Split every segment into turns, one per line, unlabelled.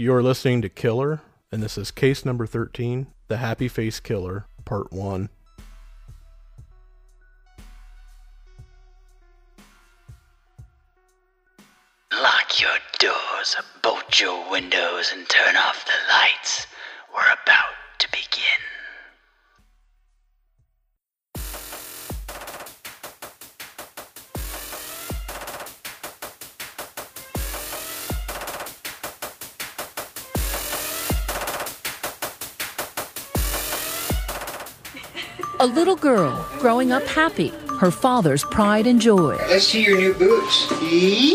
You're listening to Killer, and this is case number 13 The Happy Face Killer, Part 1.
Lock your doors, bolt your windows, and turn off the lights. We're about to begin.
A little girl growing up happy, her father's pride and joy.
Let's see your new boots.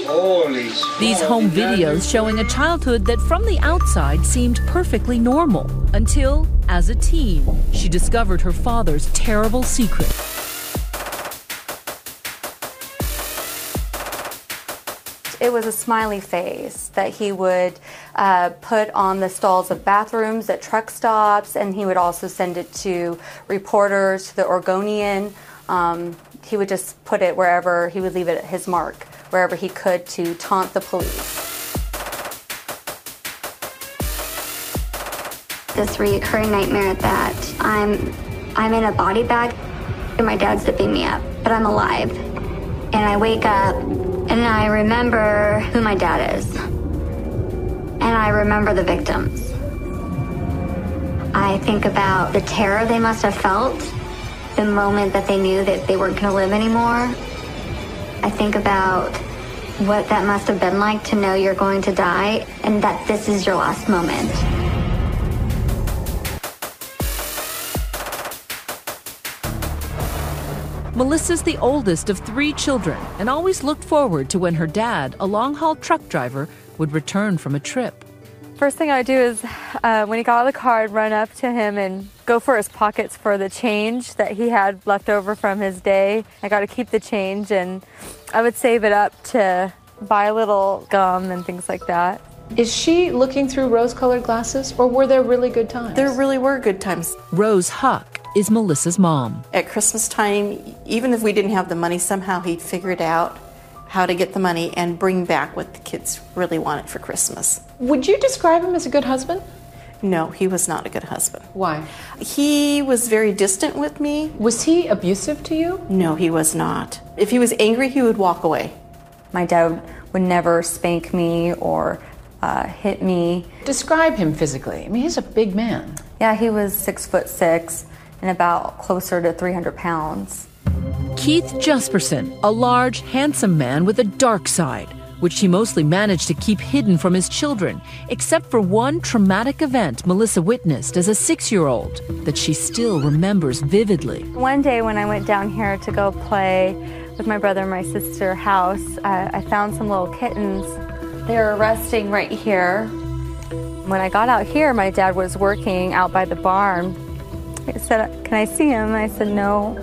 Holy
These home videos showing a childhood that from the outside seemed perfectly normal until, as a teen, she discovered her father's terrible secret.
It was a smiley face that he would uh, put on the stalls of bathrooms at truck stops, and he would also send it to reporters, to the Oregonian. Um, he would just put it wherever he would leave it at his mark, wherever he could to taunt the police.
this reoccurring nightmare that I'm I'm in a body bag and my dad's zipping me up, but I'm alive. And I wake up and I remember who my dad is. And I remember the victims. I think about the terror they must have felt the moment that they knew that they weren't going to live anymore. I think about what that must have been like to know you're going to die and that this is your last moment.
Melissa's the oldest of three children and always looked forward to when her dad, a long haul truck driver, would return from a trip.
First thing I would do is uh, when he got out of the car, I'd run up to him and go for his pockets for the change that he had left over from his day. I got to keep the change and I would save it up to buy a little gum and things like that.
Is she looking through rose colored glasses or were there really good times?
There really were good times.
Rose Huck is Melissa's mom.
At Christmas time, even if we didn't have the money, somehow he'd figured out how to get the money and bring back what the kids really wanted for Christmas.
Would you describe him as a good husband?
No, he was not a good husband.
Why?
He was very distant with me.
Was he abusive to you?
No, he was not. If he was angry, he would walk away.
My dad would never spank me or uh, hit me.
Describe him physically. I mean, he's a big man.
Yeah, he was six foot six and about closer to 300 pounds.
Keith Jesperson, a large, handsome man with a dark side, which he mostly managed to keep hidden from his children, except for one traumatic event Melissa witnessed as a six year old that she still remembers vividly.
One day when I went down here to go play with my brother and my sister house, uh, I found some little kittens. They were resting right here. When I got out here, my dad was working out by the barn. He said, Can I see him? I said, No.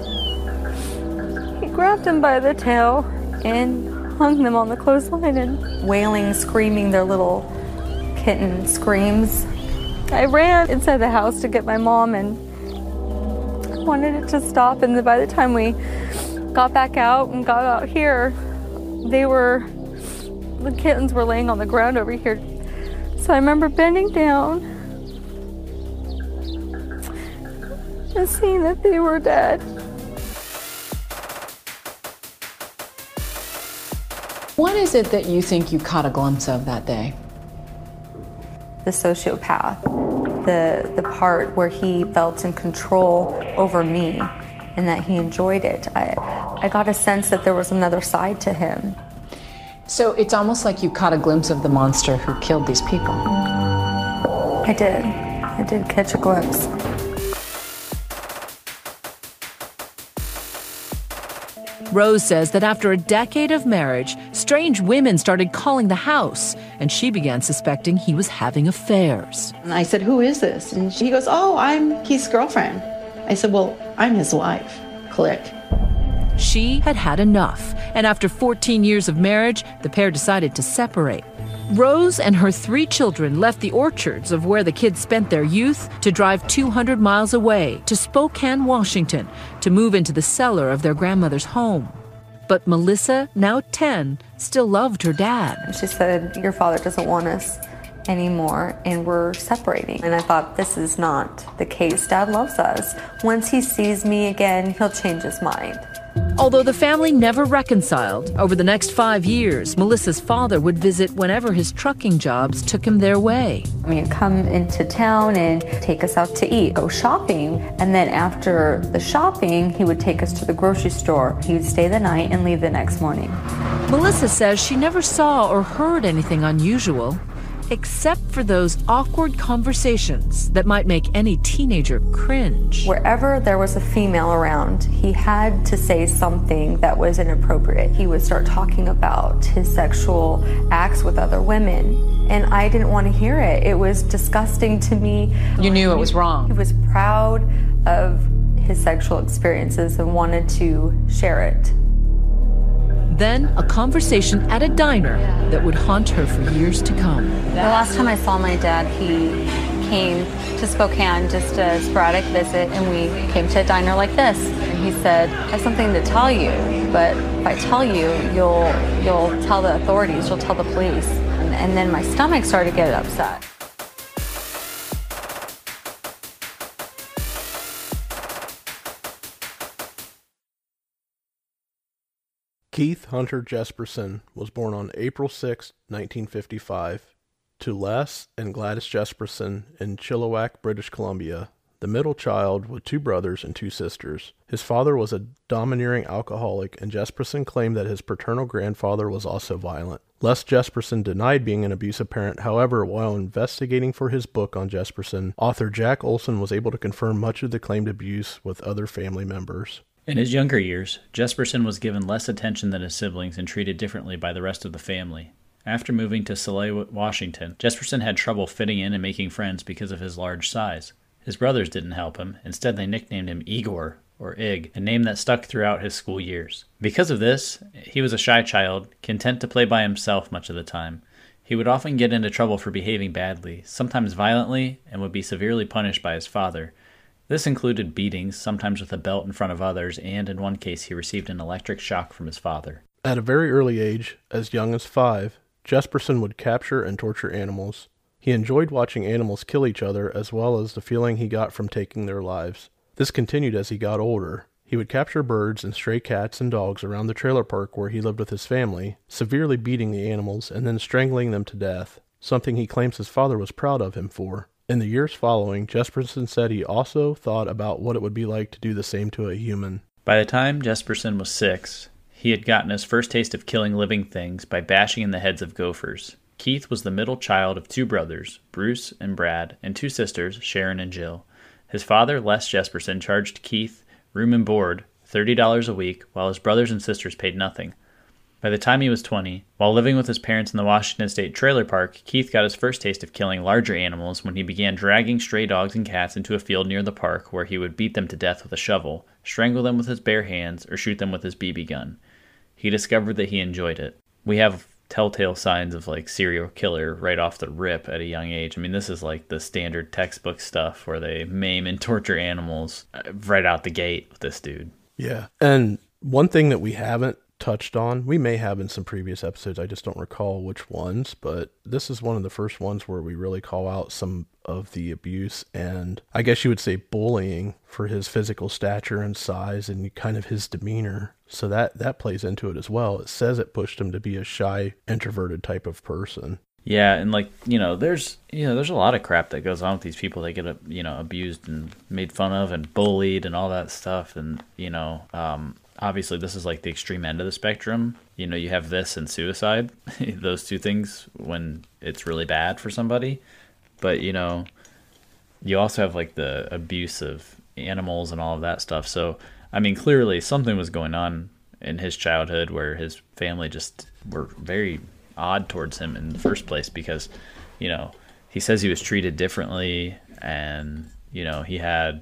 He grabbed him by the tail and hung them on the clothesline and
wailing, screaming their little kitten screams.
I ran inside the house to get my mom and wanted it to stop. And by the time we got back out and got out here, they were, the kittens were laying on the ground over here. So I remember bending down and seeing that they were dead.
What is it that you think you caught a glimpse of that day?
The sociopath, the, the part where he felt in control over me and that he enjoyed it. I, I got a sense that there was another side to him.
So it's almost like you caught a glimpse of the monster who killed these people.
I did. I did catch a glimpse.
Rose says that after a decade of marriage, strange women started calling the house, and she began suspecting he was having affairs.
And I said, Who is this? And he goes, Oh, I'm Keith's girlfriend. I said, Well, I'm his wife. Click.
She had had enough, and after 14 years of marriage, the pair decided to separate. Rose and her three children left the orchards of where the kids spent their youth to drive 200 miles away to Spokane, Washington, to move into the cellar of their grandmother's home. But Melissa, now 10, still loved her dad.
She said, Your father doesn't want us
anymore and we're separating. And I thought, this is not the case. Dad loves us. Once he sees me again, he'll change his mind.
Although the family never reconciled, over the next five years, Melissa's father would visit whenever his trucking jobs took him their way.
I mean, come into town and take us out to eat, go shopping. And then after the shopping, he would take us to the grocery store. He would stay the night and leave the next morning.
Melissa says she never saw or heard anything unusual except for those awkward conversations that might make any teenager cringe.
Wherever there was a female around, he had to say something that was inappropriate. He would start talking about his sexual acts with other women, and I didn't want to hear it. It was disgusting to me.
You knew it was wrong.
He was proud of his sexual experiences and wanted to share it.
Then a conversation at a diner that would haunt her for years to come.
The last time I saw my dad, he came to Spokane just a sporadic visit, and we came to a diner like this. And he said, "I have something to tell you, but if I tell you, you'll you'll tell the authorities, you'll tell the police." And, and then my stomach started to get upset.
Keith Hunter Jesperson was born on April 6, 1955, to Les and Gladys Jesperson in Chilliwack, British Columbia, the middle child with two brothers and two sisters. His father was a domineering alcoholic, and Jesperson claimed that his paternal grandfather was also violent. Les Jesperson denied being an abusive parent. However, while investigating for his book on Jesperson, author Jack Olsen was able to confirm much of the claimed abuse with other family members.
In his younger years, Jesperson was given less attention than his siblings and treated differently by the rest of the family. After moving to Selah, Washington, Jesperson had trouble fitting in and making friends because of his large size. His brothers didn't help him. Instead, they nicknamed him Igor, or Ig, a name that stuck throughout his school years. Because of this, he was a shy child, content to play by himself much of the time. He would often get into trouble for behaving badly, sometimes violently, and would be severely punished by his father. This included beatings, sometimes with a belt in front of others, and in one case, he received an electric shock from his father.
At a very early age, as young as five, Jesperson would capture and torture animals. He enjoyed watching animals kill each other as well as the feeling he got from taking their lives. This continued as he got older. He would capture birds and stray cats and dogs around the trailer park where he lived with his family, severely beating the animals and then strangling them to death, something he claims his father was proud of him for. In the years following, Jesperson said he also thought about what it would be like to do the same to a human.
By the time Jesperson was six, he had gotten his first taste of killing living things by bashing in the heads of gophers. Keith was the middle child of two brothers, Bruce and Brad, and two sisters, Sharon and Jill. His father, Les Jesperson, charged Keith room and board, $30 a week, while his brothers and sisters paid nothing. By the time he was 20, while living with his parents in the Washington State trailer park, Keith got his first taste of killing larger animals when he began dragging stray dogs and cats into a field near the park where he would beat them to death with a shovel, strangle them with his bare hands, or shoot them with his BB gun. He discovered that he enjoyed it. We have telltale signs of like serial killer right off the rip at a young age. I mean, this is like the standard textbook stuff where they maim and torture animals uh, right out the gate with this dude.
Yeah. And one thing that we haven't touched on, we may have in some previous episodes, I just don't recall which ones, but this is one of the first ones where we really call out some of the abuse and I guess you would say bullying for his physical stature and size and kind of his demeanor. So that that plays into it as well. It says it pushed him to be a shy, introverted type of person.
Yeah, and like you know, there's you know, there's a lot of crap that goes on with these people. They get you know abused and made fun of and bullied and all that stuff. And you know, um, obviously this is like the extreme end of the spectrum. You know, you have this and suicide, those two things when it's really bad for somebody. But you know, you also have like the abuse of animals and all of that stuff. So I mean, clearly something was going on in his childhood where his family just were very odd towards him in the first place because, you know, he says he was treated differently and, you know, he had,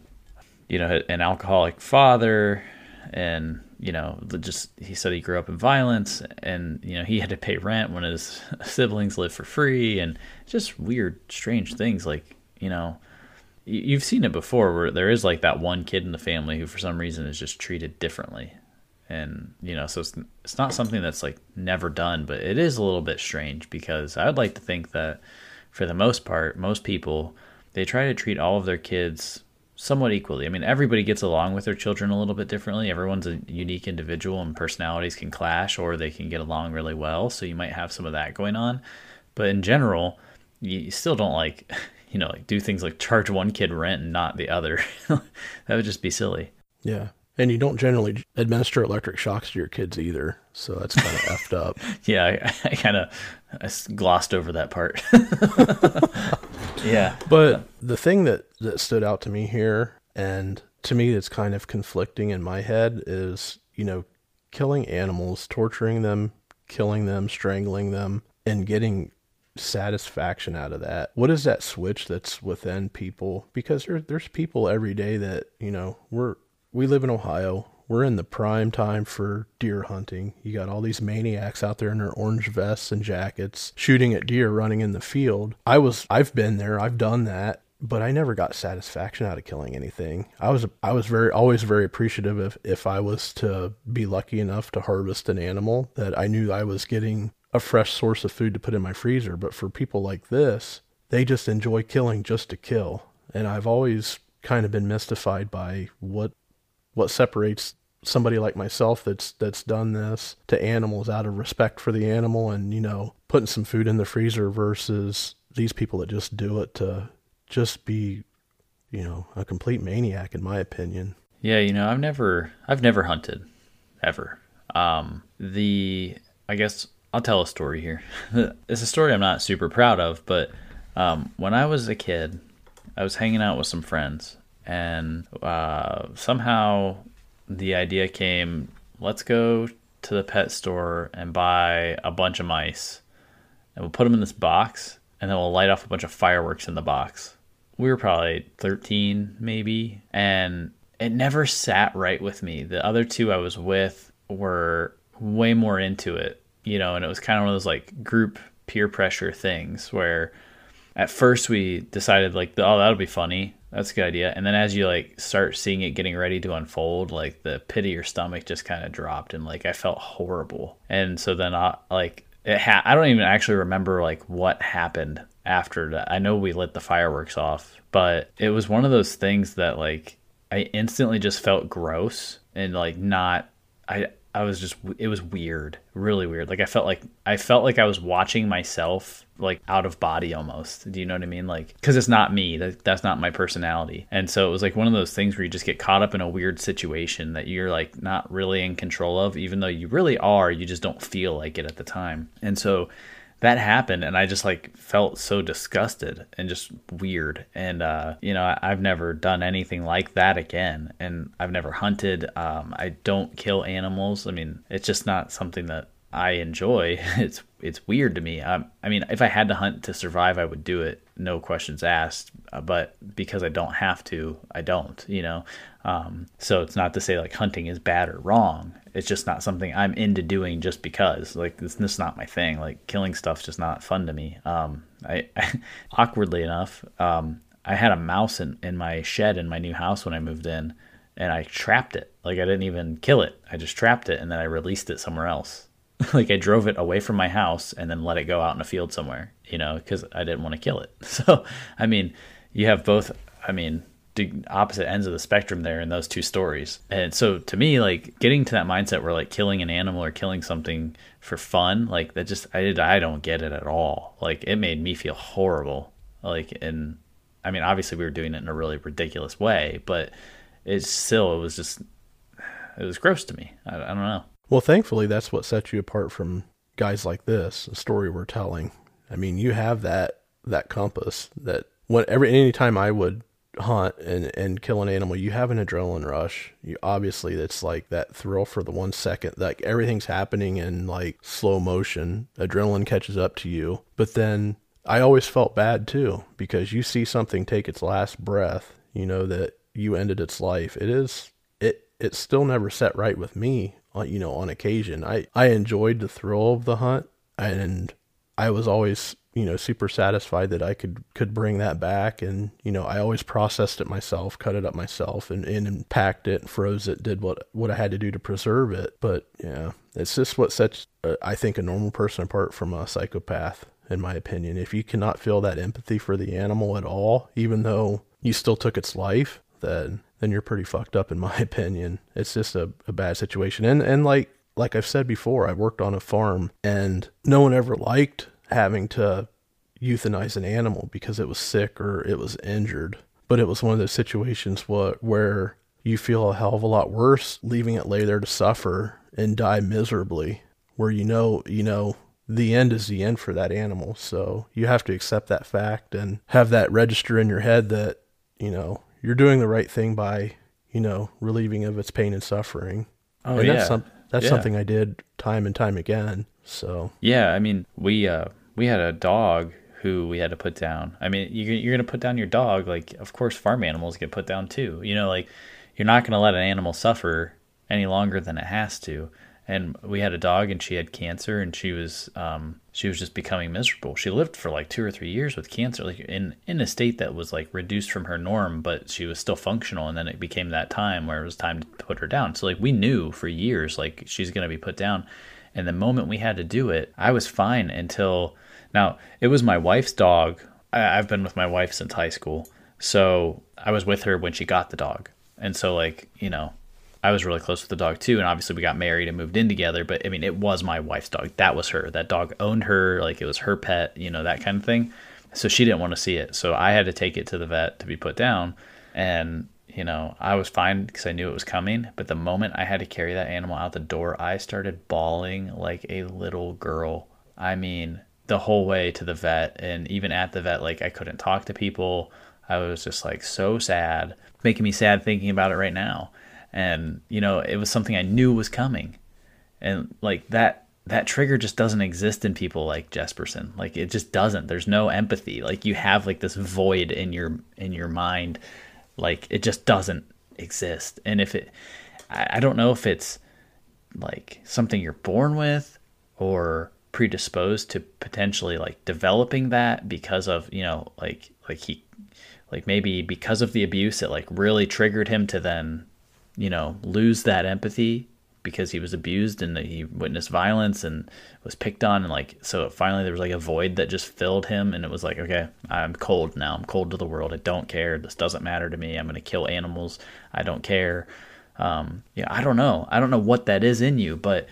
you know, an alcoholic father and, you know, just he said he grew up in violence and, you know, he had to pay rent when his siblings lived for free and just weird, strange things like, you know, you've seen it before where there is like that one kid in the family who for some reason is just treated differently. And you know so it's, it's not something that's like never done but it is a little bit strange because i would like to think that for the most part, most people they try to treat all of their kids somewhat equally. I mean, everybody gets along with their children a little bit differently. Everyone's a unique individual and personalities can clash or they can get along really well. So you might have some of that going on. But in general, you still don't like, you know, like do things like charge one kid rent and not the other. that would just be silly.
Yeah. And you don't generally administer electric shocks to your kids either. So that's kind of effed up.
Yeah, I, I kind of glossed over that part. Yeah.
But the thing that, that stood out to me here, and to me it's kind of conflicting in my head, is, you know, killing animals, torturing them, killing them, strangling them, and getting satisfaction out of that. What is that switch that's within people? Because there, there's people every day that, you know, we're we live in Ohio. We're in the prime time for deer hunting. You got all these maniacs out there in their orange vests and jackets shooting at deer running in the field. I was I've been there. I've done that, but I never got satisfaction out of killing anything. I was I was very always very appreciative if if I was to be lucky enough to harvest an animal that I knew I was getting a fresh source of food to put in my freezer, but for people like this, they just enjoy killing just to kill. And I've always kind of been mystified by what what separates somebody like myself that's that's done this to animals out of respect for the animal and you know putting some food in the freezer versus these people that just do it to just be you know a complete maniac in my opinion.
Yeah you know i've never i've never hunted ever. Um the i guess i'll tell a story here. It's a story i'm not super proud of but um when i was a kid i was hanging out with some friends and uh, somehow the idea came let's go to the pet store and buy a bunch of mice and we'll put them in this box and then we'll light off a bunch of fireworks in the box. We were probably 13 maybe and it never sat right with me. The other two i was with were way more into it you know and it was kind of one of those like group peer pressure things where at first we decided like oh that'll be funny that's a good idea. And then as you like start seeing it getting ready to unfold, like the pit of your stomach just kind of dropped, and like I felt horrible. And so then I like it. Ha- I don't even actually remember like what happened after that. I know we lit the fireworks off, but it was one of those things that like I instantly just felt gross and like not. I I was just it was weird, really weird. Like I felt like I felt like I was watching myself like out of body almost. Do you know what I mean? Like cuz it's not me. That that's not my personality. And so it was like one of those things where you just get caught up in a weird situation that you're like not really in control of even though you really are, you just don't feel like it at the time. And so that happened and i just like felt so disgusted and just weird. And uh, you know I, have never done anything like that again and i've never hunted. Um, i don't kill animals. I mean it's just not something that i enjoy it's it's weird to me um, i mean if i had to hunt to survive i would do it no questions asked uh, but because i don't have to i don't you know um, so it's not to say like hunting is bad or wrong it's just not something I'm into doing just because. Like this, this is not my thing. Like killing stuff's just not fun to me. Um, I, I awkwardly enough, um, I had a mouse in, in my shed in my new house when I moved in, and I trapped it. Like I didn't even kill it. I just trapped it and then I released it somewhere else. like I drove it away from my house and then let it go out in a field somewhere. You know, because I didn't want to kill it. So I mean, you have both. I mean, opposite ends of the spectrum there in those two stories. And so to me, like getting to that mindset where like killing an animal or killing something for fun, like that just I I don't get it at all. Like it made me feel horrible. Like and I mean obviously we were doing it in a really ridiculous way, but it's still it was just it was gross to me. I, I don't know.
Well, thankfully that's what sets you apart from guys like this, the story we're telling. I mean, you have that that compass that whatever anytime I would hunt and and kill an animal, you have an adrenaline rush. You obviously it's like that thrill for the one second, like everything's happening in like slow motion. Adrenaline catches up to you, but then I always felt bad too because you see something take its last breath, you know that you ended its life. It is it it still never set right with me. You know, on occasion, I I enjoyed the thrill of the hunt and I was always you know super satisfied that I could could bring that back. And you know I always processed it myself cut it up myself and, and packed it froze it did what what I had to do to preserve it. But yeah it's just what sets uh, I think a normal person apart from a psychopath in my opinion. If you cannot feel that empathy for the animal at all, even though you still took its life, then then you're pretty fucked up in my opinion. It's just a, a bad situation. And and like like I've said before, I worked on a farm and no one ever liked having to euthanize an animal because it was sick or it was injured. But it was one of those situations where, where you feel a hell of a lot worse leaving it lay there to suffer and die miserably, where you know, you know, the end is the end for that animal. So you have to accept that fact and have that register in your head that, you know, you're doing the right thing by, you know, relieving of its pain and suffering.
Oh,
and
yeah.
that's, some, that's
Yeah.
something I did time and time again. So
Yeah, I mean, we uh we had a dog who we had to put down. I mean, you you're gonna put down your dog, like of course farm animals get put down too. You know, like you're not gonna let an animal suffer any longer than it has to. And we had a dog, and she had cancer, and she was um she was just becoming miserable. She lived for like two or three years with cancer, like in in a state that was like reduced from her norm, but she was still functional. And then it became that time where it was time to put her down. So like we knew for years like she's gonna be put down. And the moment we had to do it, I was fine until now. It was my wife's dog. I, I've been with my wife since high school, so I was with her when she got the dog, and so like you know, I was really close with the dog too. And obviously, we got married and moved in together. But I mean, it was my wife's dog. That was her. That dog owned her. Like it was her pet. You know that kind of thing. So she didn't want to see it. So I had to take it to the vet to be put down, and you know, I was fine because I knew it was coming. But the moment I had to carry that animal out the door, I started bawling like a little girl. I mean, the whole way to the vet, and even at the vet, like I couldn't talk to people. I was just like so sad, making me sad thinking about it right now. And you know, it was something I knew was coming, and like that that trigger just doesn't exist in people like Jesperson. Like it just doesn't. There's no empathy. Like you have like this void in your in your mind like it just doesn't exist and if it I, I don't know if it's like something you're born with or predisposed to potentially like developing that because of you know like like he like maybe because of the abuse it like really triggered him to then you know lose that empathy because he was abused and he witnessed violence and was picked on and like so finally there was like a void that just filled him and it was like okay i'm cold now. I'm cold to the world. I don't care. This doesn't matter to me. I'm going to kill animals. I don't care. Um yeah i don't know. I don't know what that is in you but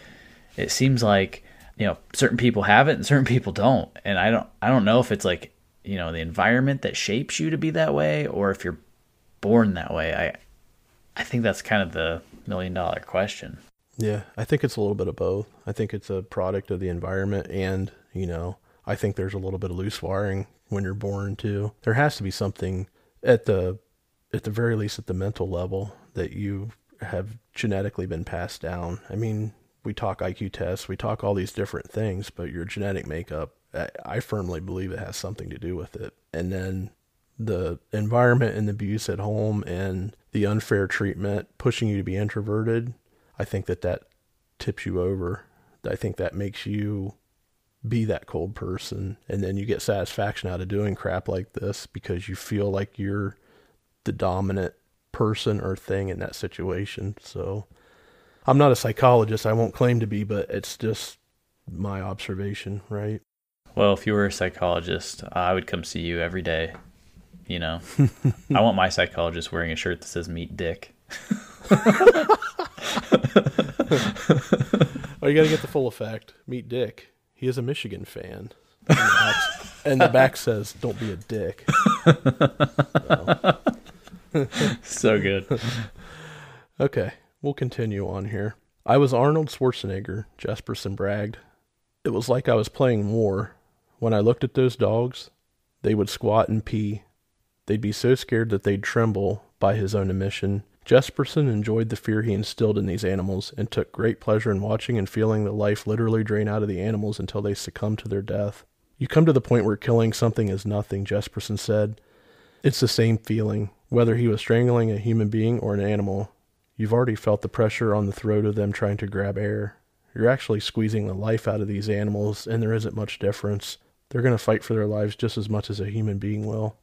it seems like you know certain people have it and certain people don't. And i don't i don't know if it's like you know the environment that shapes you to be that way or if you're born that way. I i think that's kind of the million dollar question
Yeah, I think it's a little bit of both. I think it's a product of the environment and, you know, I think there's a little bit of loose wiring when you're born too. There has to be something at the at the very least at the mental level that you have genetically been passed down. I mean, we talk IQ tests, we talk all these different things, but your genetic makeup, I, I firmly believe it has something to do with it. And then the environment and the abuse at home and the unfair treatment pushing you to be introverted, I think that that tips you over. I think that makes you be that cold person and then you get satisfaction out of doing crap like this because you feel like you're the dominant person or thing in that situation. So I'm not a psychologist, I won't claim to be, but it's just my observation, right?
Well, if you were a psychologist, I would come see you every day. You know, I want my psychologist wearing a shirt that says "Meet Dick."
oh, you got to get the full effect. Meet Dick. He is a Michigan fan. And the back, and the back says, "Don't be a dick."
so good.
Okay, we'll continue on here. I was Arnold Schwarzenegger, Jesperson bragged. It was like I was playing war. When I looked at those dogs, they would squat and pee. They'd be so scared that they'd tremble by his own admission. Jesperson enjoyed the fear he instilled in these animals and took great pleasure in watching and feeling the life literally drain out of the animals until they succumbed to their death. You come to the point where killing something is nothing, Jesperson said. It's the same feeling, whether he was strangling a human being or an animal. You've already felt the pressure on the throat of them trying to grab air. You're actually squeezing the life out of these animals, and there isn't much difference. They're going to fight for their lives just as much as a human being will.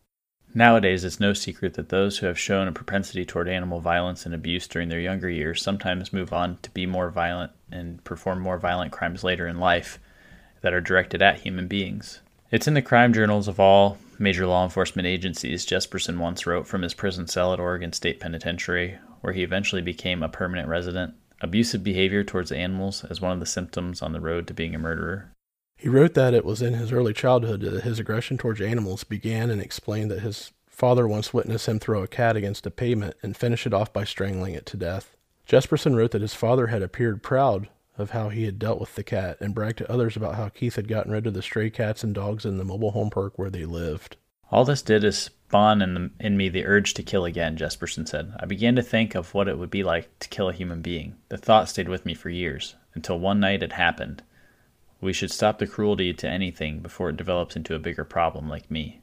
Nowadays, it's no secret that those who have shown a propensity toward animal violence and abuse during their younger years sometimes move on to be more violent and perform more violent crimes later in life that are directed at human beings. It's in the crime journals of all major law enforcement agencies. Jesperson once wrote from his prison cell at Oregon State Penitentiary, where he eventually became a permanent resident. Abusive behavior towards animals as one of the symptoms on the road to being a murderer.
He wrote that it was in his early childhood that his aggression towards animals began and explained that his father once witnessed him throw a cat against a pavement and finish it off by strangling it to death. Jesperson wrote that his father had appeared proud of how he had dealt with the cat and bragged to others about how Keith had gotten rid of the stray cats and dogs in the mobile home park where they lived.
All this did is spawn in, the, in me the urge to kill again, Jesperson said. I began to think of what it would be like to kill a human being. The thought stayed with me for years, until one night it happened. We should stop the cruelty to anything before it develops into a bigger problem like me.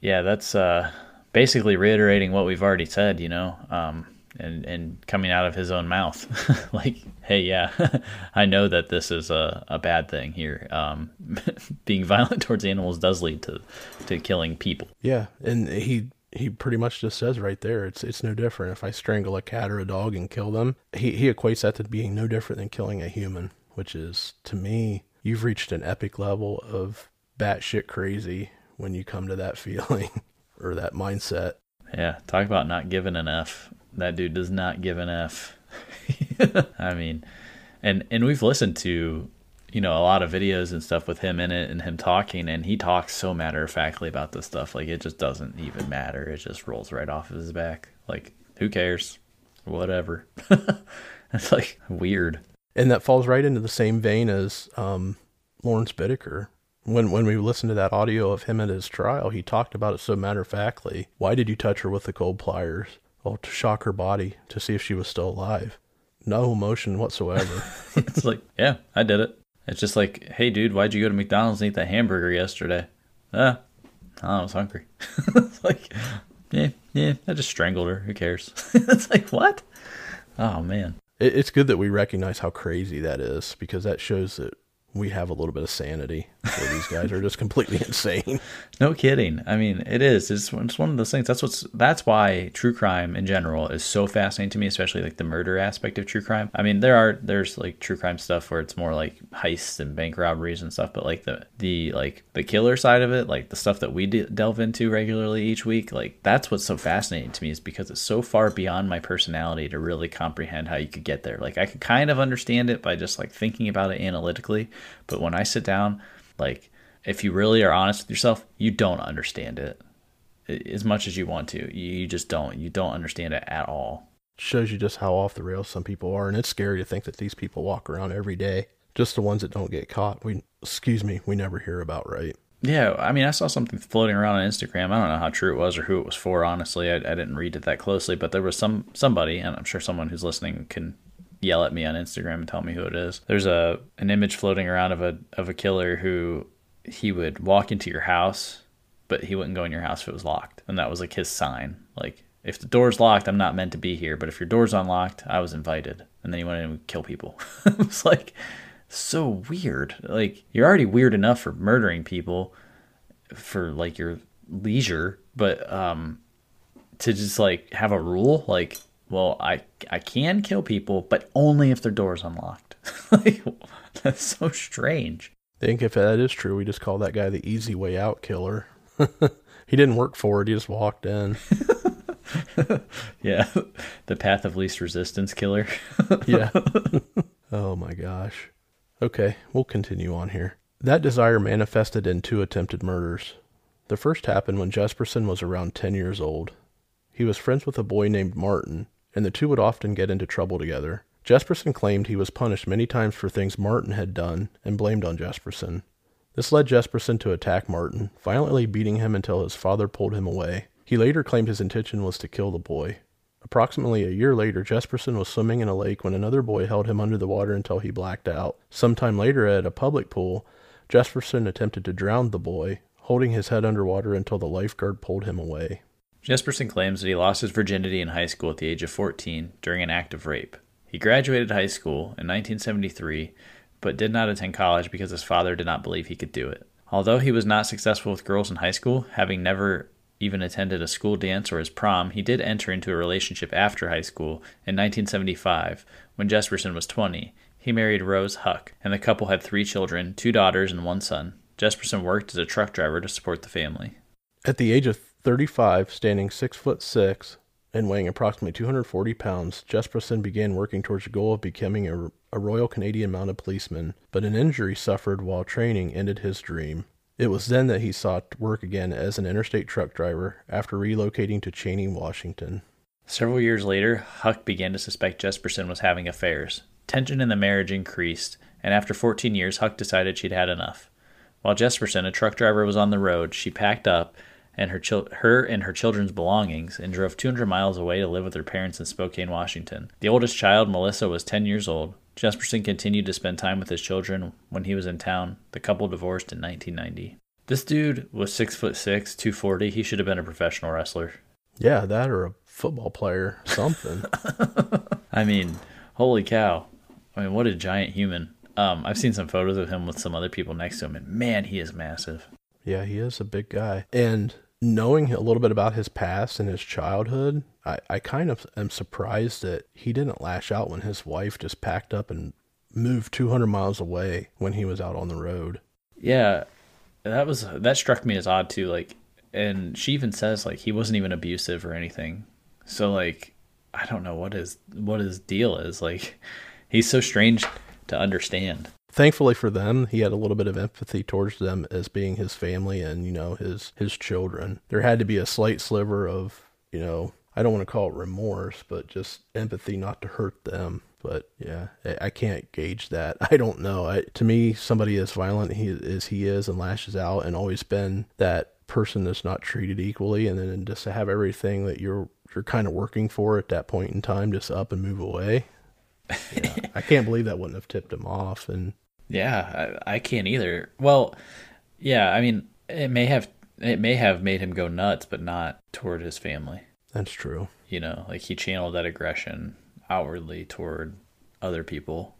Yeah, that's uh, basically reiterating what we've already said, you know. Um, and and coming out of his own mouth like hey yeah i know that this is a, a bad thing here um, being violent towards animals does lead to to killing people
yeah and he he pretty much just says right there it's it's no different if i strangle a cat or a dog and kill them he he equates that to being no different than killing a human which is to me you've reached an epic level of batshit crazy when you come to that feeling or that mindset.
Yeah talk about not giving an f. That dude does not give an F. I mean, and and we've listened to you know a lot of videos and stuff with him in it and him talking and he talks so matter of factly about this stuff. Like it just doesn't even matter. It just rolls right off of his back. Like who cares? Whatever. It's like weird
and that falls right into the same vein as um, Lawrence Bittaker when when we listened to that audio of him at his trial he talked about it so matter of factly why did you touch her with the cold pliers Oh, to shock her body to see if she was still alive. No emotion whatsoever.
it's like, yeah, I did it. It's just like, hey, dude, why'd you go to McDonald's and eat that hamburger yesterday? Ah, I was hungry. it's like, yeah, yeah, I just strangled her. Who cares? it's like, what? Oh, man.
It's good that we recognize how crazy that is because that shows that we have a little bit of sanity these guys are just completely insane.
No kidding. I mean, it is. It's, it's one of those things. That's what's that's why true crime in general is so fascinating to me, especially like the murder aspect of true crime. I mean, there are there's like true crime stuff where it's more like heists and bank robberies and stuff, but like the the like the killer side of it, like the stuff that we de- delve into regularly each week, like that's what's so fascinating to me is because it's so far beyond my personality to really comprehend how you could get there. Like I could kind of understand it by just like thinking about it analytically, but when I sit down, like if you really are honest with yourself, you don't understand it as much as you want to. You just don't. You don't understand it at all.
Shows you just how off the rails some people are, and it's scary to think that these people walk around every day. Just the ones that don't get caught. We, excuse me, we never hear about, right?
Yeah, I mean, I saw something floating around on Instagram. I don't know how true it was or who it was for. Honestly, I, I didn't read it that closely, but there was some somebody, and I'm sure someone who's listening can yell at me on Instagram and tell me who it is. There's a an image floating around of a of a killer who he would walk into your house, but he wouldn't go in your house if it was locked, and that was like his sign. Like if the door's locked, I'm not meant to be here, but if your door's unlocked, I was invited. And then he went in and kill people. it was like so weird. Like you're already weird enough for murdering people for like your leisure, but um to just like have a rule like well, I I can kill people, but only if their door is unlocked. like, that's so strange.
I think if that is true, we just call that guy the easy way out killer. he didn't work for it; he just walked in.
yeah, the path of least resistance killer.
yeah. oh my gosh. Okay, we'll continue on here. That desire manifested in two attempted murders. The first happened when Jesperson was around 10 years old. He was friends with a boy named Martin, and the two would often get into trouble together. Jesperson claimed he was punished many times for things Martin had done and blamed on Jesperson. This led Jesperson to attack Martin, violently beating him until his father pulled him away. He later claimed his intention was to kill the boy. Approximately a year later, Jesperson was swimming in a lake when another boy held him under the water until he blacked out. Sometime later, at a public pool, Jesperson attempted to drown the boy, holding his head underwater until the lifeguard pulled him away.
Jesperson claims that he lost his virginity in high school at the age of 14 during an act of rape. He graduated high school in 1973, but did not attend college because his father did not believe he could do it. Although he was not successful with girls in high school, having never even attended a school dance or his prom, he did enter into a relationship after high school in 1975 when Jesperson was 20. He married Rose Huck, and the couple had three children two daughters and one son. Jesperson worked as a truck driver to support the family.
At the age of 35, standing 6 foot 6 and weighing approximately 240 pounds, Jesperson began working towards the goal of becoming a, a Royal Canadian Mounted Policeman, but an injury suffered while training ended his dream. It was then that he sought work again as an interstate truck driver after relocating to Cheney, Washington.
Several years later, Huck began to suspect Jesperson was having affairs. Tension in the marriage increased, and after 14 years, Huck decided she'd had enough. While Jesperson, a truck driver, was on the road, she packed up and her, chil- her and her children's belongings and drove 200 miles away to live with her parents in Spokane, Washington. The oldest child, Melissa, was 10 years old. Jesperson continued to spend time with his children when he was in town. The couple divorced in 1990. This dude was six foot six, 240. He should have been a professional wrestler.
Yeah, that or a football player, something.
I mean, holy cow. I mean, what a giant human. Um, I've seen some photos of him with some other people next to him, and man, he is massive.
Yeah, he is a big guy. And knowing a little bit about his past and his childhood, I, I kind of am surprised that he didn't lash out when his wife just packed up and moved 200 miles away when he was out on the road.
Yeah, that was that struck me as odd too. Like, and she even says like he wasn't even abusive or anything. So like, I don't know what his what his deal is. Like, he's so strange to understand.
Thankfully for them, he had a little bit of empathy towards them as being his family and, you know, his his children. There had to be a slight sliver of, you know, I don't want to call it remorse, but just empathy not to hurt them. But yeah, I can't gauge that. I don't know. I, to me, somebody as violent he, as he is and lashes out and always been that person that's not treated equally, and then just to have everything that you're you're kind of working for at that point in time just up and move away. Yeah, I can't believe that wouldn't have tipped him off. And
yeah, I, I can't either. Well, yeah, I mean, it may have it may have made him go nuts, but not toward his family.
That's true.
You know, like he channeled that aggression outwardly toward other people.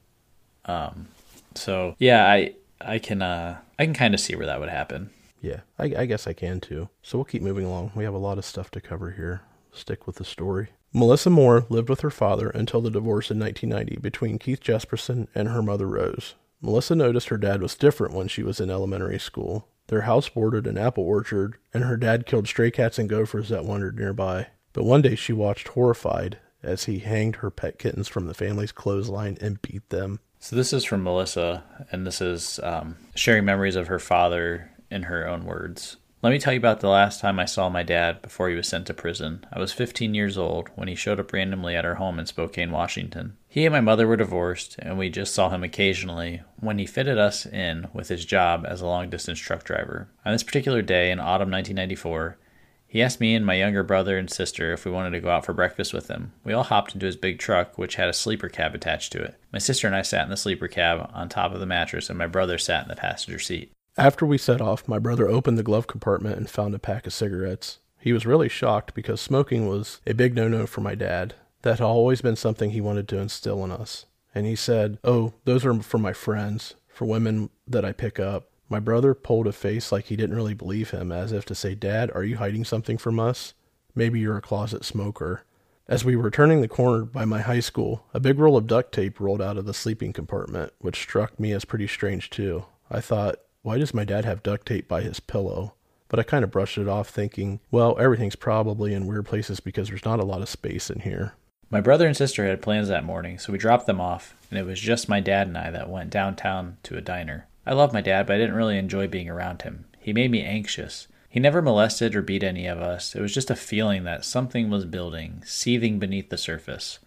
Um, so yeah, I I can uh I can kind of see where that would happen.
Yeah, I, I guess I can too. So we'll keep moving along. We have a lot of stuff to cover here. Stick with the story. Melissa Moore lived with her father until the divorce in 1990 between Keith Jesperson and her mother Rose. Melissa noticed her dad was different when she was in elementary school. Their house bordered an apple orchard, and her dad killed stray cats and gophers that wandered nearby. But one day she watched horrified as he hanged her pet kittens from the family's clothesline and beat them.
So this is from Melissa, and this is um, sharing memories of her father in her own words. Let me tell you about the last time I saw my dad before he was sent to prison. I was 15 years old when he showed up randomly at our home in Spokane, Washington. He and my mother were divorced, and we just saw him occasionally when he fitted us in with his job as a long distance truck driver. On this particular day in autumn 1994, he asked me and my younger brother and sister if we wanted to go out for breakfast with him. We all hopped into his big truck, which had a sleeper cab attached to it. My sister and I sat in the sleeper cab on top of the mattress, and my brother sat in the passenger seat.
After we set off, my brother opened the glove compartment and found a pack of cigarettes. He was really shocked because smoking was a big no no for my dad. That had always been something he wanted to instill in us. And he said, Oh, those are for my friends, for women that I pick up. My brother pulled a face like he didn't really believe him, as if to say, Dad, are you hiding something from us? Maybe you're a closet smoker. As we were turning the corner by my high school, a big roll of duct tape rolled out of the sleeping compartment, which struck me as pretty strange too. I thought, why does my dad have duct tape by his pillow? But I kind of brushed it off, thinking, well, everything's probably in weird places because there's not a lot of space in here.
My brother and sister had plans that morning, so we dropped them off, and it was just my dad and I that went downtown to a diner. I love my dad, but I didn't really enjoy being around him. He made me anxious. He never molested or beat any of us. It was just a feeling that something was building, seething beneath the surface.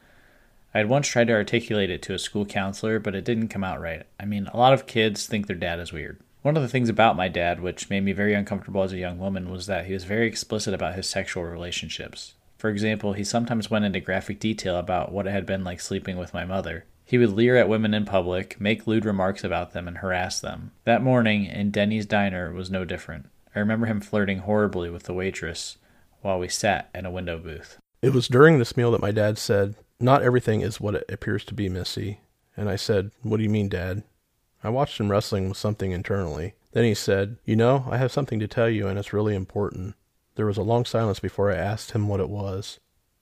I had once tried to articulate it to a school counselor, but it didn't come out right. I mean, a lot of kids think their dad is weird. One of the things about my dad, which made me very uncomfortable as a young woman, was that he was very explicit about his sexual relationships. For example, he sometimes went into graphic detail about what it had been like sleeping with my mother. He would leer at women in public, make lewd remarks about them, and harass them. That morning, in Denny's diner, was no different. I remember him flirting horribly with the waitress while we sat in a window booth.
It was during this meal that my dad said, Not everything is what it appears to be, Missy. And I said, What do you mean, Dad? I watched him wrestling with something internally. Then he said, You know, I have something to tell you, and it's really important. There was a long silence before I asked him what it was.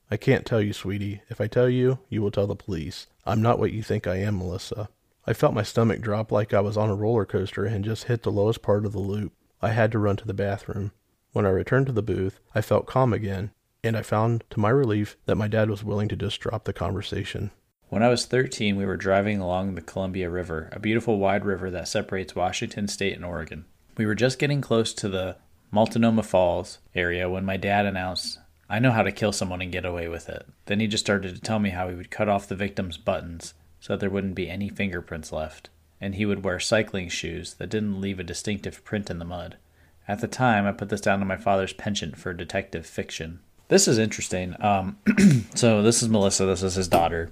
I can't tell you, sweetie. If I tell you, you will tell the police. I'm not what you think I am, Melissa. I felt my stomach drop like I was on a roller coaster and just hit the lowest part of the loop. I had to run to the bathroom. When I returned to the booth, I felt calm again, and I found, to my relief, that my dad was willing to just drop the conversation.
When I was 13, we were driving along the Columbia River, a beautiful wide river that separates Washington State and Oregon. We were just getting close to the Multnomah Falls area when my dad announced, I know how to kill someone and get away with it. Then he just started to tell me how he would cut off the victim's buttons so that there wouldn't be any fingerprints left, and he would wear cycling shoes that didn't leave a distinctive print in the mud. At the time, I put this down to my father's penchant for detective fiction. This is interesting. Um, so, this is Melissa, this is his daughter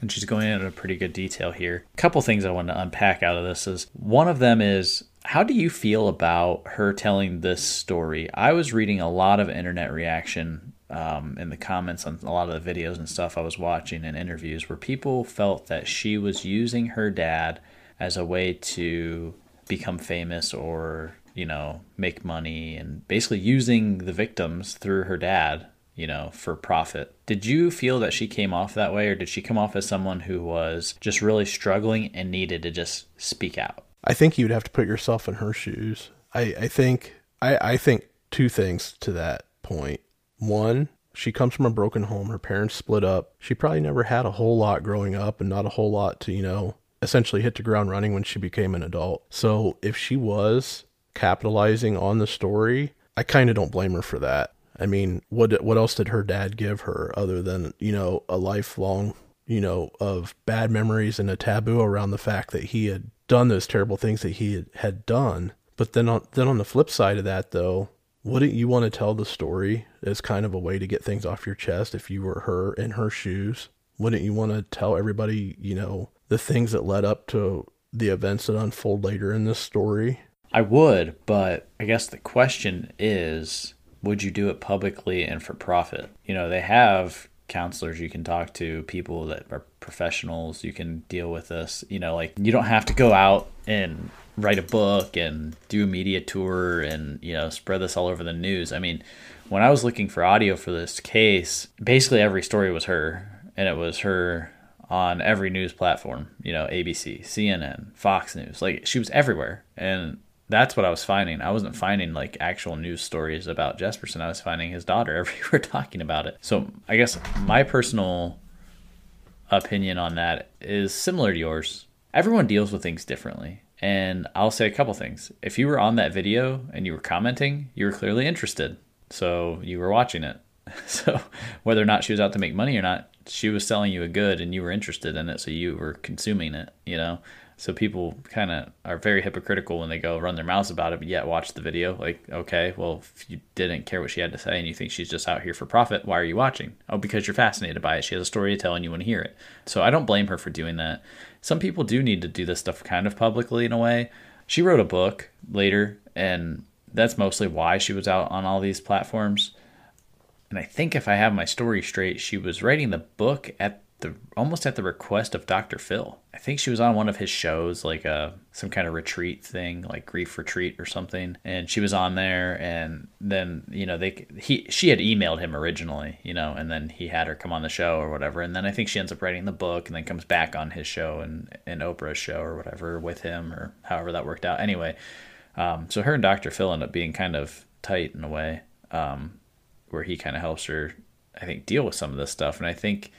and she's going into pretty good detail here. A couple things I want to unpack out of this is one of them is how do you feel about her telling this story? I was reading a lot of internet reaction um, in the comments on a lot of the videos and stuff I was watching and interviews where people felt that she was using her dad as a way to become famous or you know make money and basically using the victims through her dad you know, for profit. Did you feel that she came off that way, or did she come off as someone who was just really struggling and needed to just speak out?
I think you'd have to put yourself in her shoes. I, I think I, I think two things to that point. One, she comes from a broken home. Her parents split up. She probably never had a whole lot growing up and not a whole lot to, you know, essentially hit the ground running when she became an adult. So if she was capitalizing on the story, I kind of don't blame her for that. I mean, what what else did her dad give her other than you know a lifelong you know of bad memories and a taboo around the fact that he had done those terrible things that he had, had done. But then on then on the flip side of that though, wouldn't you want to tell the story as kind of a way to get things off your chest if you were her in her shoes? Wouldn't you want to tell everybody, you know, the things that led up to the events that unfold later in this story?
I would, but I guess the question is would you do it publicly and for profit? You know, they have counselors you can talk to, people that are professionals, you can deal with this. You know, like you don't have to go out and write a book and do a media tour and, you know, spread this all over the news. I mean, when I was looking for audio for this case, basically every story was her, and it was her on every news platform, you know, ABC, CNN, Fox News. Like she was everywhere. And that's what I was finding. I wasn't finding like actual news stories about Jesperson. I was finding his daughter everywhere talking about it. So I guess my personal opinion on that is similar to yours. Everyone deals with things differently. And I'll say a couple things. If you were on that video and you were commenting, you were clearly interested. So you were watching it. So whether or not she was out to make money or not, she was selling you a good and you were interested in it. So you were consuming it, you know? So people kind of are very hypocritical when they go run their mouths about it, but yet watch the video. Like, okay, well, if you didn't care what she had to say and you think she's just out here for profit, why are you watching? Oh, because you're fascinated by it. She has a story to tell and you want to hear it. So I don't blame her for doing that. Some people do need to do this stuff kind of publicly in a way. She wrote a book later, and that's mostly why she was out on all these platforms. And I think if I have my story straight, she was writing the book at the almost at the request of Dr. Phil. I think she was on one of his shows, like a uh, some kind of retreat thing, like grief retreat or something, and she was on there. And then you know they he she had emailed him originally, you know, and then he had her come on the show or whatever. And then I think she ends up writing the book and then comes back on his show and and Oprah's show or whatever with him or however that worked out. Anyway, um, so her and Dr. Phil end up being kind of tight in a way, um, where he kind of helps her, I think, deal with some of this stuff. And I think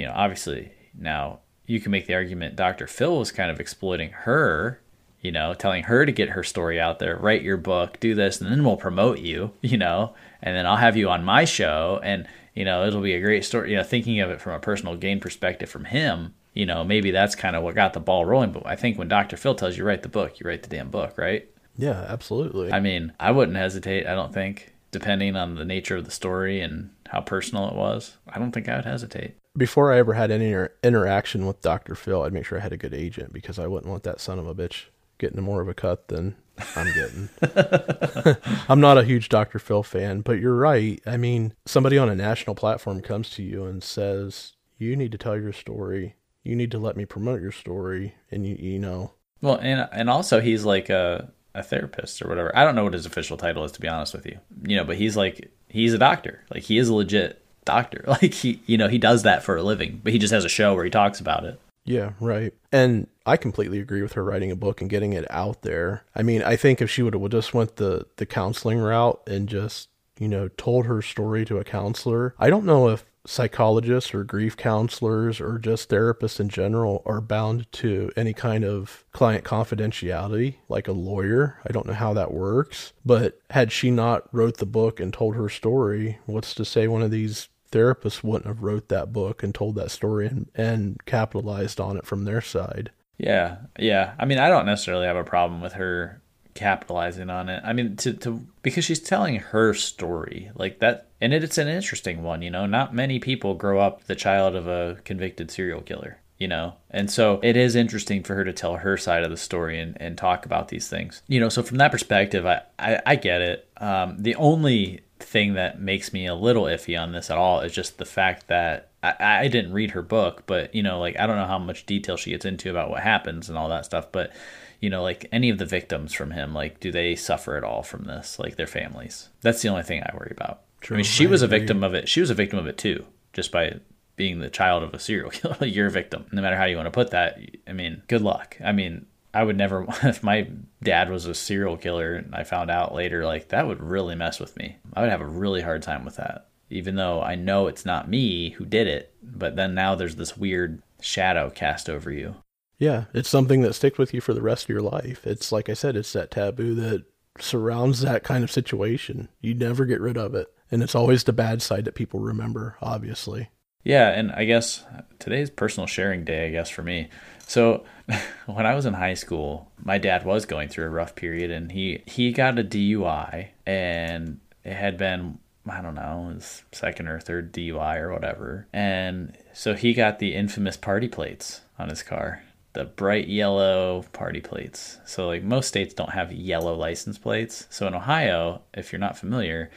you know, obviously now you can make the argument Dr. Phil was kind of exploiting her, you know, telling her to get her story out there, write your book, do this, and then we'll promote you, you know, and then I'll have you on my show and, you know, it'll be a great story, you know, thinking of it from a personal gain perspective from him, you know, maybe that's kind of what got the ball rolling. But I think when Dr. Phil tells you write the book, you write the damn book, right?
Yeah, absolutely.
I mean, I wouldn't hesitate, I don't think, depending on the nature of the story and how personal it was. I don't think I would hesitate
before I ever had any inter- interaction with Dr. Phil, I'd make sure I had a good agent because I wouldn't want that son of a bitch getting more of a cut than I'm getting. I'm not a huge Dr. Phil fan, but you're right. I mean, somebody on a national platform comes to you and says, "You need to tell your story. You need to let me promote your story." And you, you know.
Well, and and also he's like a a therapist or whatever. I don't know what his official title is to be honest with you. You know, but he's like he's a doctor. Like he is legit doctor. Like he, you know, he does that for a living, but he just has a show where he talks about it.
Yeah, right. And I completely agree with her writing a book and getting it out there. I mean, I think if she would have just went the the counseling route and just you know told her story to a counselor, I don't know if psychologists or grief counselors or just therapists in general are bound to any kind of client confidentiality like a lawyer i don't know how that works but had she not wrote the book and told her story what's to say one of these therapists wouldn't have wrote that book and told that story and, and capitalized on it from their side
yeah yeah i mean i don't necessarily have a problem with her capitalizing on it. I mean, to to because she's telling her story like that, and it, it's an interesting one. You know, not many people grow up the child of a convicted serial killer. You know, and so it is interesting for her to tell her side of the story and, and talk about these things. You know, so from that perspective, I I, I get it. Um, the only thing that makes me a little iffy on this at all is just the fact that I, I didn't read her book, but you know, like I don't know how much detail she gets into about what happens and all that stuff, but you know, like any of the victims from him, like do they suffer at all from this, like their families? That's the only thing I worry about. True. I mean, she was a victim of it. She was a victim of it too, just by being the child of a serial killer. You're a victim, no matter how you want to put that. I mean, good luck. I mean, I would never, if my dad was a serial killer and I found out later, like that would really mess with me. I would have a really hard time with that, even though I know it's not me who did it. But then now there's this weird shadow cast over you.
Yeah, it's something that sticks with you for the rest of your life. It's like I said, it's that taboo that surrounds that kind of situation. You never get rid of it. And it's always the bad side that people remember, obviously.
Yeah, and I guess today's personal sharing day, I guess, for me. So when I was in high school, my dad was going through a rough period and he, he got a DUI and it had been I don't know, his second or third DUI or whatever. And so he got the infamous party plates on his car the bright yellow party plates. So like most states don't have yellow license plates. So in Ohio, if you're not familiar,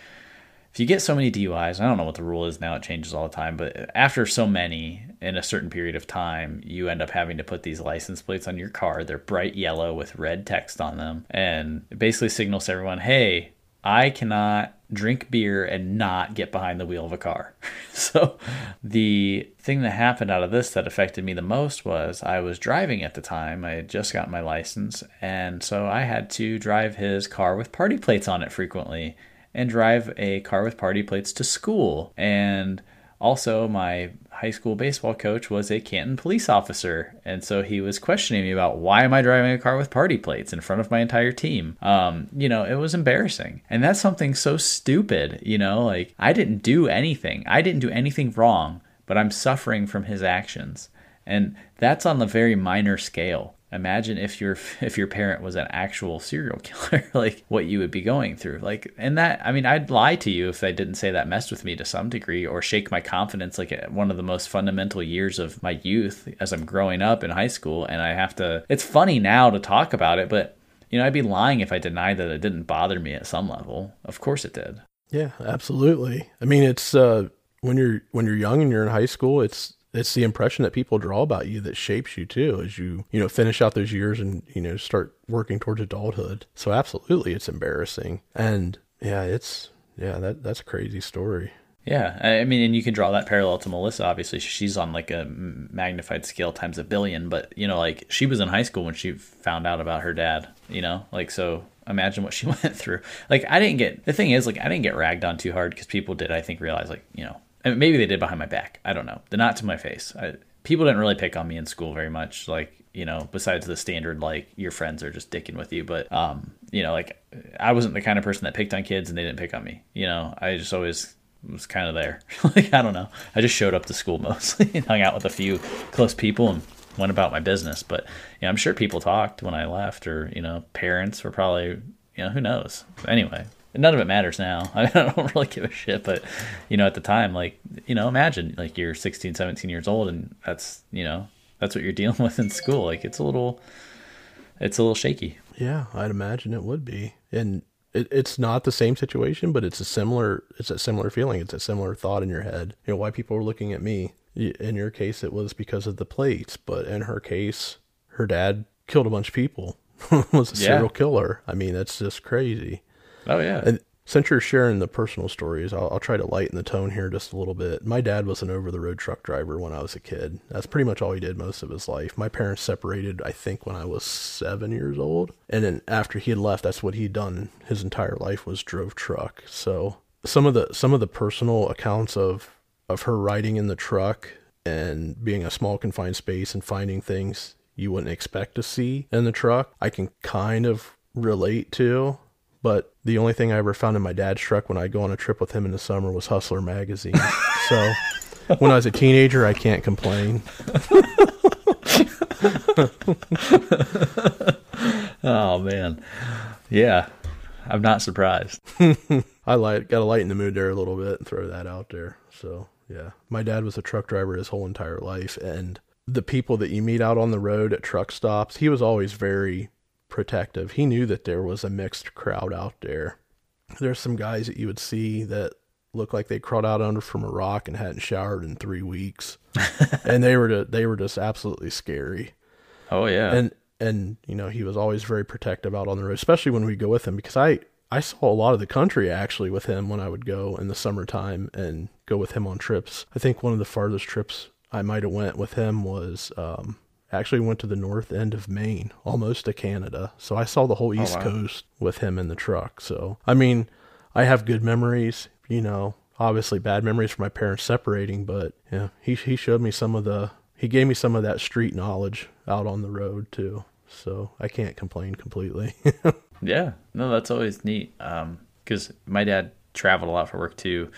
if you get so many DUIs, I don't know what the rule is now, it changes all the time, but after so many in a certain period of time, you end up having to put these license plates on your car. They're bright yellow with red text on them. And it basically signals to everyone, hey, I cannot drink beer and not get behind the wheel of a car. so, the thing that happened out of this that affected me the most was I was driving at the time. I had just got my license, and so I had to drive his car with party plates on it frequently and drive a car with party plates to school. And also, my high school baseball coach was a Canton police officer, and so he was questioning me about why am I driving a car with party plates in front of my entire team. Um, you know, it was embarrassing, and that's something so stupid. You know, like I didn't do anything, I didn't do anything wrong, but I'm suffering from his actions, and that's on the very minor scale imagine if your if your parent was an actual serial killer like what you would be going through. Like and that i mean i'd lie to you if i didn't say that messed with me to some degree or shake my confidence like one of the most fundamental years of my youth as i'm growing up in high school. And i have to it's funny now to talk about it but you know i'd be lying if i denied that it didn't bother me at some level. Of course it did.
Yeah absolutely. I mean it's uh when you're when you're young and you're in high school it's it's the impression that people draw about you that shapes you too as you you know finish out those years and you know start working towards adulthood. So absolutely it's embarrassing. And yeah it's yeah that that's a crazy story.
Yeah i mean and you can draw that parallel to melissa obviously. She's on like a magnified scale times a billion. But you know like she was in high school when she found out about her dad you know? Like so imagine what she went through. Like i didn't get the thing is like i didn't get ragged on too hard because people did i think realize like you know and maybe they did behind my back. I don't know. They're not to my face. I, people didn't really pick on me in school very much. Like you know, besides the standard like your friends are just dicking with you. But um, you know, like I wasn't the kind of person that picked on kids and they didn't pick on me. You know, I just always was kind of there. like I don't know. I just showed up to school mostly and hung out with a few close people and went about my business. But you know, I'm sure people talked when I left, or you know, parents were probably you know who knows. Anyway, none of it matters now. I don't really give a shit, but you know, at the time, like, you know, imagine like you're 16, 17 years old and that's, you know, that's what you're dealing with in school. Like it's a little, it's a little shaky.
Yeah, I'd imagine it would be. And it, it's not the same situation, but it's a similar, it's a similar feeling. It's a similar thought in your head. You know, why people were looking at me. In your case, it was because of the plates, but in her case, her dad killed a bunch of people. was a yeah. serial killer. I mean, that's just crazy.
Oh yeah.
And Since you're sharing the personal stories, I'll, I'll try to lighten the tone here just a little bit. My dad was an over the road truck driver when I was a kid. That's pretty much all he did most of his life. My parents separated, I think, when I was seven years old. And then after he had left, that's what he'd done his entire life was drove truck. So some of the some of the personal accounts of of her riding in the truck and being a small confined space and finding things you wouldn't expect to see in the truck, I can kind of relate to but the only thing I ever found in my dad's truck when I'd go on a trip with him in the summer was Hustler magazine. so when I was a teenager, I can't complain.
oh man, yeah, I'm not surprised.
I light got to lighten the mood there a little bit and throw that out there. So yeah, my dad was a truck driver his whole entire life, and the people that you meet out on the road at truck stops, he was always very protective. He knew that there was a mixed crowd out there. There's some guys that you would see that looked like they crawled out under from a rock and hadn't showered in three weeks, and they were they were just absolutely scary.
Oh yeah,
and and you know he was always very protective out on the road, especially when we go with him because I I saw a lot of the country actually with him when I would go in the summertime and go with him on trips. I think one of the farthest trips I might have went with him was um, actually went to the north end of Maine, almost to Canada. So I saw the whole East oh, wow. Coast with him in the truck. So, I mean, I have good memories, you know, obviously bad memories from my parents separating, but yeah, he, he showed me some of the, he gave me some of that street knowledge out on the road too. So I can't complain completely.
yeah, no, that's always neat. Um, cause my dad traveled a lot for work too.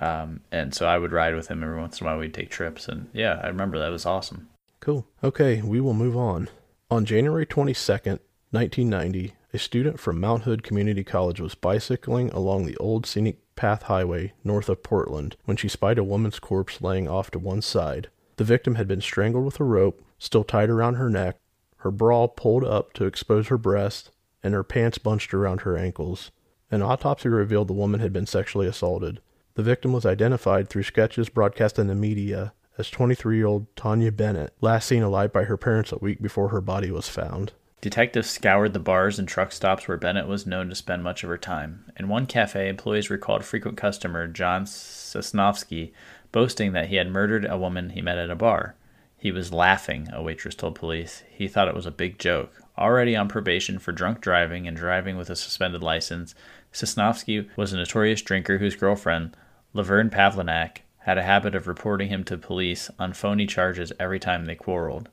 Um, and so I would ride with him every once in a while. We'd take trips, and yeah, I remember that was awesome.
Cool. Okay, we will move on. On January 22nd, 1990, a student from Mount Hood Community College was bicycling along the old scenic path highway north of Portland when she spied a woman's corpse laying off to one side. The victim had been strangled with a rope still tied around her neck, her bra pulled up to expose her breast, and her pants bunched around her ankles. An autopsy revealed the woman had been sexually assaulted. The victim was identified through sketches broadcast in the media as 23 year old Tanya Bennett, last seen alive by her parents a week before her body was found.
Detectives scoured the bars and truck stops where Bennett was known to spend much of her time. In one cafe, employees recalled frequent customer John Sosnovske boasting that he had murdered a woman he met at a bar. He was laughing, a waitress told police. He thought it was a big joke. Already on probation for drunk driving and driving with a suspended license, Sosnovske was a notorious drinker whose girlfriend, Laverne Pavlinac, had a habit of reporting him to police on phony charges every time they quarreled.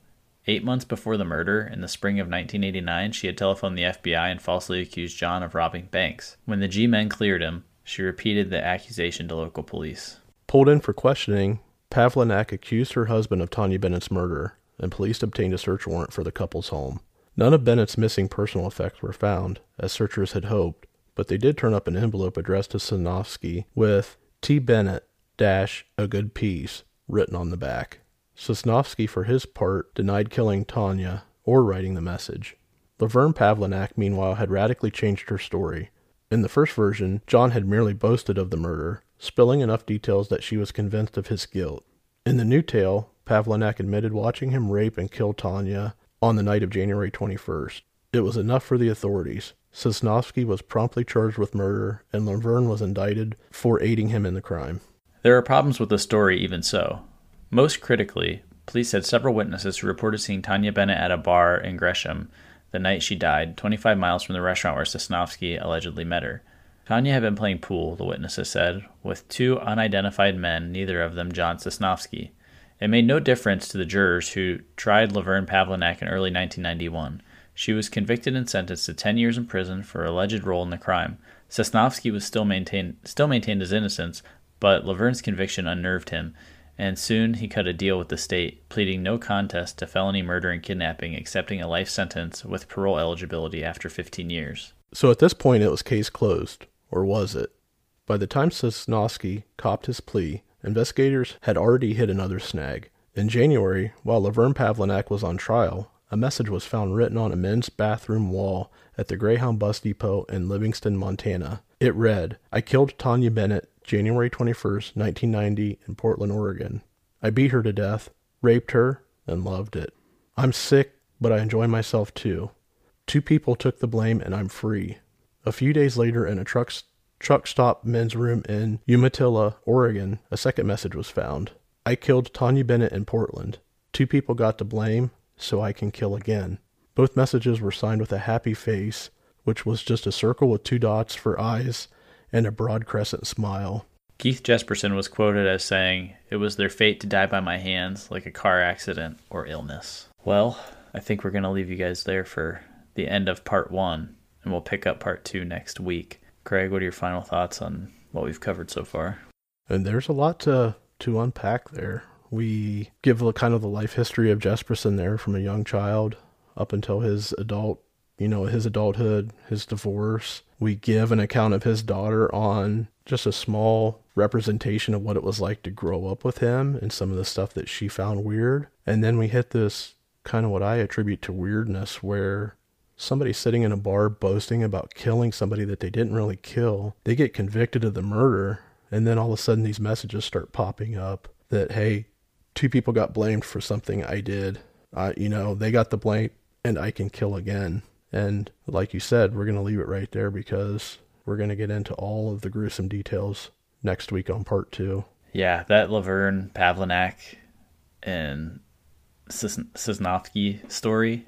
Eight months before the murder, in the spring of 1989, she had telephoned the FBI and falsely accused John of robbing banks. When the G men cleared him, she repeated the accusation to local police.
Pulled in for questioning, Pavlinac accused her husband of Tanya Bennett's murder, and police obtained a search warrant for the couple's home. None of Bennett's missing personal effects were found, as searchers had hoped, but they did turn up an envelope addressed to Sosnovske with T. Bennett, dash a good piece written on the back. Sosnovske, for his part, denied killing Tanya or writing the message. Laverne Pavlinac, meanwhile, had radically changed her story. In the first version, John had merely boasted of the murder, spilling enough details that she was convinced of his guilt. In the new tale, Pavlinac admitted watching him rape and kill Tanya on the night of January 21st. It was enough for the authorities. Sosnovske was promptly charged with murder, and Laverne was indicted for aiding him in the crime.
There are problems with the story, even so. Most critically, police had several witnesses who reported seeing Tanya Bennett at a bar in Gresham the night she died, 25 miles from the restaurant where Sosnovske allegedly met her. Tanya had been playing pool, the witnesses said, with two unidentified men, neither of them John Sosnovske. It made no difference to the jurors who tried Laverne Pavlinac in early 1991. She was convicted and sentenced to 10 years in prison for alleged role in the crime. Sosnovske was still maintained still maintained his innocence, but Laverne's conviction unnerved him, and soon he cut a deal with the state, pleading no contest to felony murder and kidnapping, accepting a life sentence with parole eligibility after 15 years.
So at this point, it was case closed, or was it? By the time Sosnovske copped his plea, investigators had already hit another snag. In January, while Laverne Pavlinac was on trial, a message was found written on a men's bathroom wall at the Greyhound bus depot in Livingston, Montana. It read, I killed Tanya Bennett January 21st, 1990, in Portland, Oregon. I beat her to death, raped her, and loved it. I'm sick, but I enjoy myself too. Two people took the blame, and I'm free. A few days later, in a truck truck stop men's room in Umatilla, Oregon, a second message was found. I killed Tanya Bennett in Portland. Two people got to blame, so I can kill again. Both messages were signed with a happy face, which was just a circle with two dots for eyes and a broad crescent smile.
Keith Jesperson was quoted as saying, It was their fate to die by my hands, like a car accident or illness. Well, I think we're going to leave you guys there for the end of part one, and we'll pick up part two next week. Craig, what are your final thoughts on what we've covered so far?
And there's a lot to to unpack there. We give a kind of the life history of Jesperson there from a young child up until his adult, you know, his adulthood, his divorce. We give an account of his daughter on just a small representation of what it was like to grow up with him and some of the stuff that she found weird. And then we hit this kind of what I attribute to weirdness where somebody sitting in a bar boasting about killing somebody that they didn't really kill, they get convicted of the murder, and then all of a sudden these messages start popping up that, hey, two people got blamed for something I did. Uh, you know, they got the blame and I can kill again. And like you said, we're going to leave it right there because we're going to get into all of the gruesome details next week on part two.
Yeah, that Laverne Pavlinac and Cisnowski story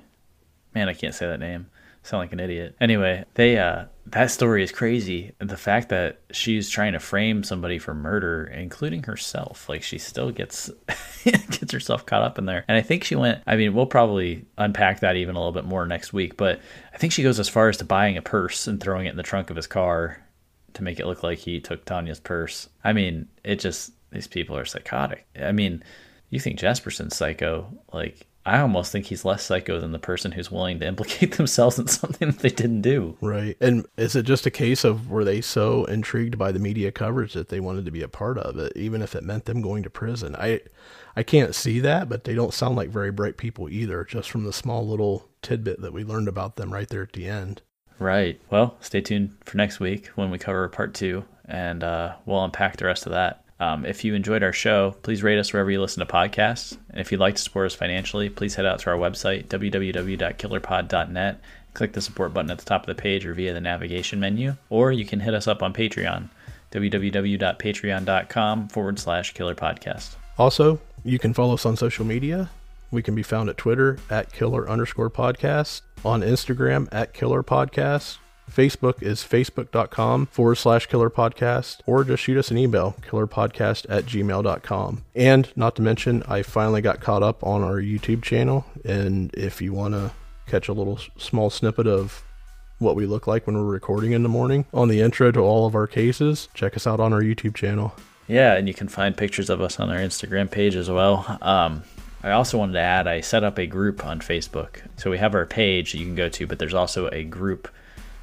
man, I can't say that name. Sound like an idiot. Anyway, they uh that story is crazy. The fact that she's trying to frame somebody for murder, including herself, like she still gets gets herself caught up in there. And I think she went. I mean, we'll probably unpack that even a little bit more next week. But I think she goes as far as to buying a purse and throwing it in the trunk of his car to make it look like he took Tanya's purse. I mean, it just these people are psychotic. I mean, you think Jesperson's psycho? Like I almost think he's less psycho than the person who's willing to implicate themselves in something that they didn't do.
Right. And is it just a case of were they so intrigued by the media coverage that they wanted to be a part of it, even if it meant them going to prison? I I can't see that, but they don't sound like very bright people either, just from the small little tidbit that we learned about them right there at the end.
Right. Well, stay tuned for next week when we cover part two, and uh, we'll unpack the rest of that. Um, if you enjoyed our show, please rate us wherever you listen to podcasts. And if you'd like to support us financially, please head out to our website, www.killerpod.net. Click the support button at the top of the page or via the navigation menu. Or you can hit us up on Patreon, www.patreon.com forward slash killer podcast.
Also, you can follow us on social media. We can be found at Twitter at killer underscore podcast, on Instagram at killer podcast, Facebook is facebook.com forward slash killer podcast, or just shoot us an email, killerpodcast at gmail.com. And not to mention, I finally got caught up on our YouTube channel. And if you want to catch a little small snippet of what we look like when we're recording in the morning on the intro to all of our cases, check us out on our YouTube channel.
Yeah, and you can find pictures of us on our Instagram page as well. Um, I also wanted to add, I set up a group on Facebook. So we have our page you can go to, but there's also a group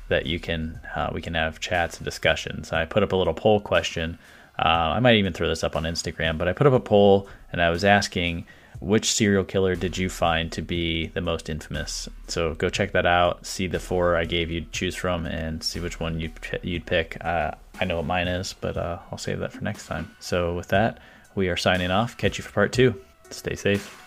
that you can uh, we can have chats and discussions. I put up a little poll question. Uh, I might even throw this up on Instagram, but I put up a poll and I was asking which serial killer did you find to be the most infamous? So go check that out. See the four I gave you to choose from, and see which one you'd you'd pick. Uh, I know what mine is, but uh, I'll save that for next time. So with that, we are signing off. Catch you for part two. Stay safe.